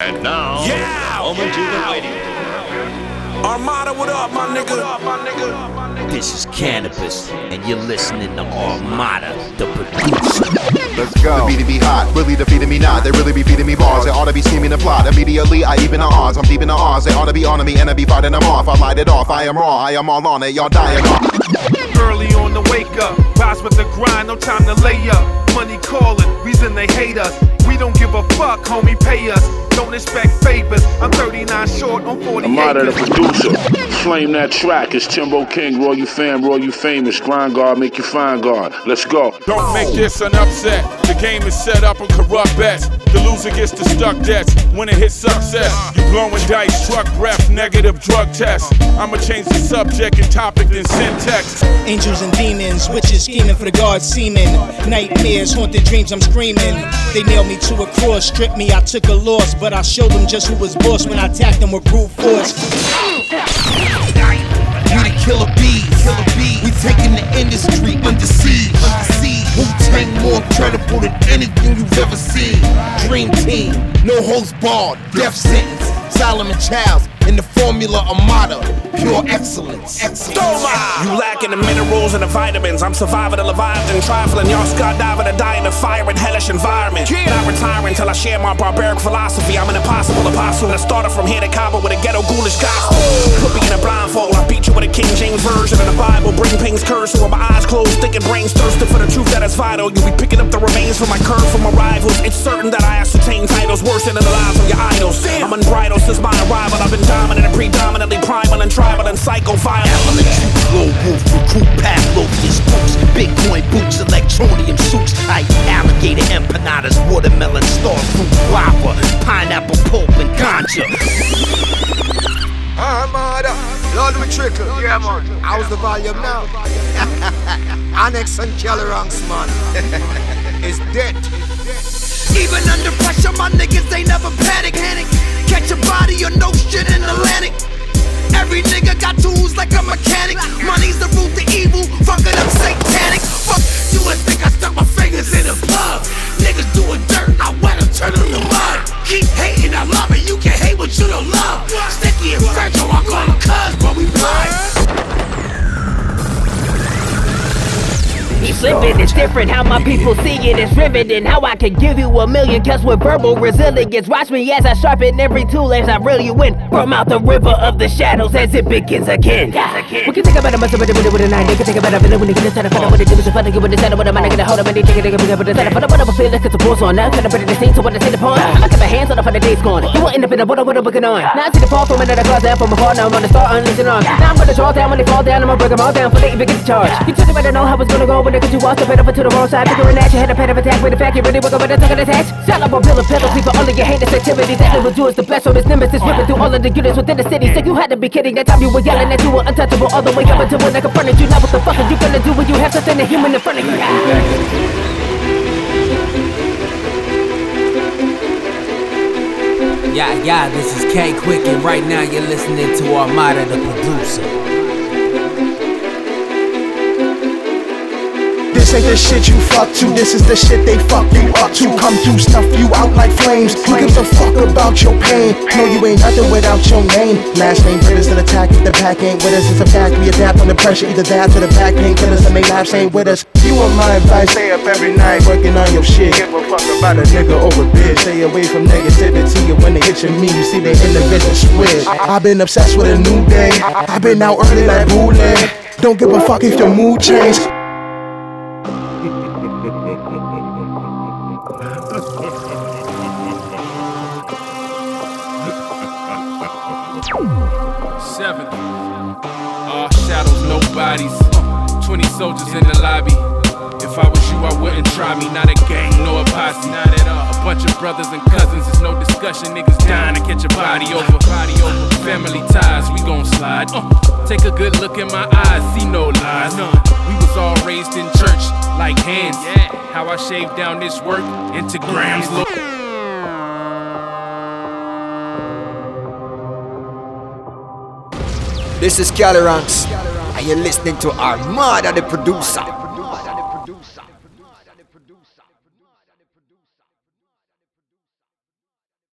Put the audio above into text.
And now, Yeah! moment you've been waiting Armada, what up, my nigga? This is Canibus, and you're listening to Armada, the producer. Let's go. The beat be hot, really defeating me not. They really be feeding me bars. They ought to be scheming the plot. Immediately, I even the odds. I'm deep in the odds. They ought to be on me and I be fighting them off. I light it off. I am raw. I am all on it. Y'all dying off. Early on the wake up, rise with the grind, no time to lay up. Money calling, reason they hate us. We don't give a fuck, homie, pay us. Don't expect favors. I'm 39 short on 40 Armada the acres. producer. Flame that track. It's Timbo King, Roy you fam, Roy you famous. Grind guard, make you fine guard. Let's go. Don't make this an upset. The game is set up on corrupt bets. The loser gets the stuck debts. When it hits success, you blowing dice, truck breath, negative drug test. I'ma change the subject and topic then syntax. Angels and demons, witches scheming for the God's semen. Nightmares, haunted dreams, I'm screaming. They nailed me to a cross, stripped me, I took a loss. But I showed them just who was boss when I attacked them with brute force. We the killer bees. Killer bees. We taking the industry under siege. Wu Tang more credible than anything you've ever seen. Dream team, no host barred, death sentence. Solomon Childs in the formula Armada, pure excellence. Excellence. You lacking the minerals and the vitamins. I'm surviving the Leviathan, trifling. Y'all skydiving and dying in a fire and hellish environment. Not retiring till I share my barbaric philosophy. I'm an impossible apostle that started from here to Cabo with a ghetto ghoulish gospel. Put me in a blindfold. I beat you with a King James version of the Bible. Bring pain's curse. So with my eyes closed, thinking brains thirsting for the truth that is vital. You'll be picking up the remains from my curve from my rivals. It's certain that I ascertain titles worse than the lives since my arrival. I've been dominant and predominantly primal and tribal and psycho violent. Elementary glow wolf, recruit Pavlovian spooks, Bitcoin boots, electronium suits, I eat alligator empanadas, watermelon, star fruit, guava, pineapple pulp, and ganja. Armada, Lord we trickle. Yeah, man. How's the volume now? Onyx and Kali Ranks, man. it's dead. Even under pressure, my niggas they never panic. panic. Catch a body or no shit in Atlantic. Every nigga got tools like a mechanic. Money's the root to evil, fucking up satanic. Fuck, you would think I stuck my fingers in a plug. Niggas doing dirt, I wet them, turn them to mud. Keep hating, I love it. You can hate what you don't love. Sticky and fragile, I call them cuz, but we blind. Slipping is different, how my people see it. it is riveting. How I can give you a million, cause with verbal resilience. Watch me as I sharpen every tool as I reel you in. From out the river of the shadows as it begins again. We can think about it, must have been with a night. They can think about it, feeling when they get inside of what it is. I think with the settle, what I'm gonna hold them and they take it, they can pick up the settle. But I wanna feel like it's a pulse on now. Kinda better the scene, so what I see the point. I keep my hands on it for the days gone. You won't end up in the water, what I'm looking on. Now I see the fall from another class down from afar. Now I'm gonna start unleashing on. Now I'm gonna draw down when they fall down. I'm gonna break them all down for they even get the charge. You took better know how it's gonna go when they get you off the up to the wrong side. Figuring that you had a of attack with the fact you really working with a tongue attach. Sell up a bill of penalty for all of your heinous activity. That it will do is the best. So this nemesis whipping through all of the units within the city. So you had to be kidding. That time you were yelling that you were untouchable all the way up until when they confronted you. Now what the fuck are you gonna do when you have something human in front of you? Yeah, yeah, this is K Quick, and right now you're listening to Armada, the producer. This ain't the shit you fuck to, this is the shit they fuck you up to. Come through, stuff you out like flames. Who gives a fuck about your pain? No, you ain't nothing without your name. Last name, critters that attack if the pack ain't with us. It's a fact, we adapt under pressure, either that or the back pain killers that make life ain't with us. You want my advice, stay up every night, working on your shit. Give a fuck about a nigga or a bitch. Stay away from negativity, and when they hit me, you see they in the vision switch. I've been obsessed with a new day, I've been out early like roulette. Don't give a fuck if your mood changes. 27. All shadows, no bodies. 20 soldiers in the lobby. If I was you, I wouldn't try me. Not a gang, no a posse. Not at all. A bunch of brothers and cousins, it's no discussion. Niggas dying to catch a body over. Body over. Family ties, we gon' slide. Uh, take a good look in my eyes, see no lies. None. We was all raised in church, like hands. Yeah. How I shaved down this work into grams. Look. This is Kali Ranks, and you're listening to Armada, the producer.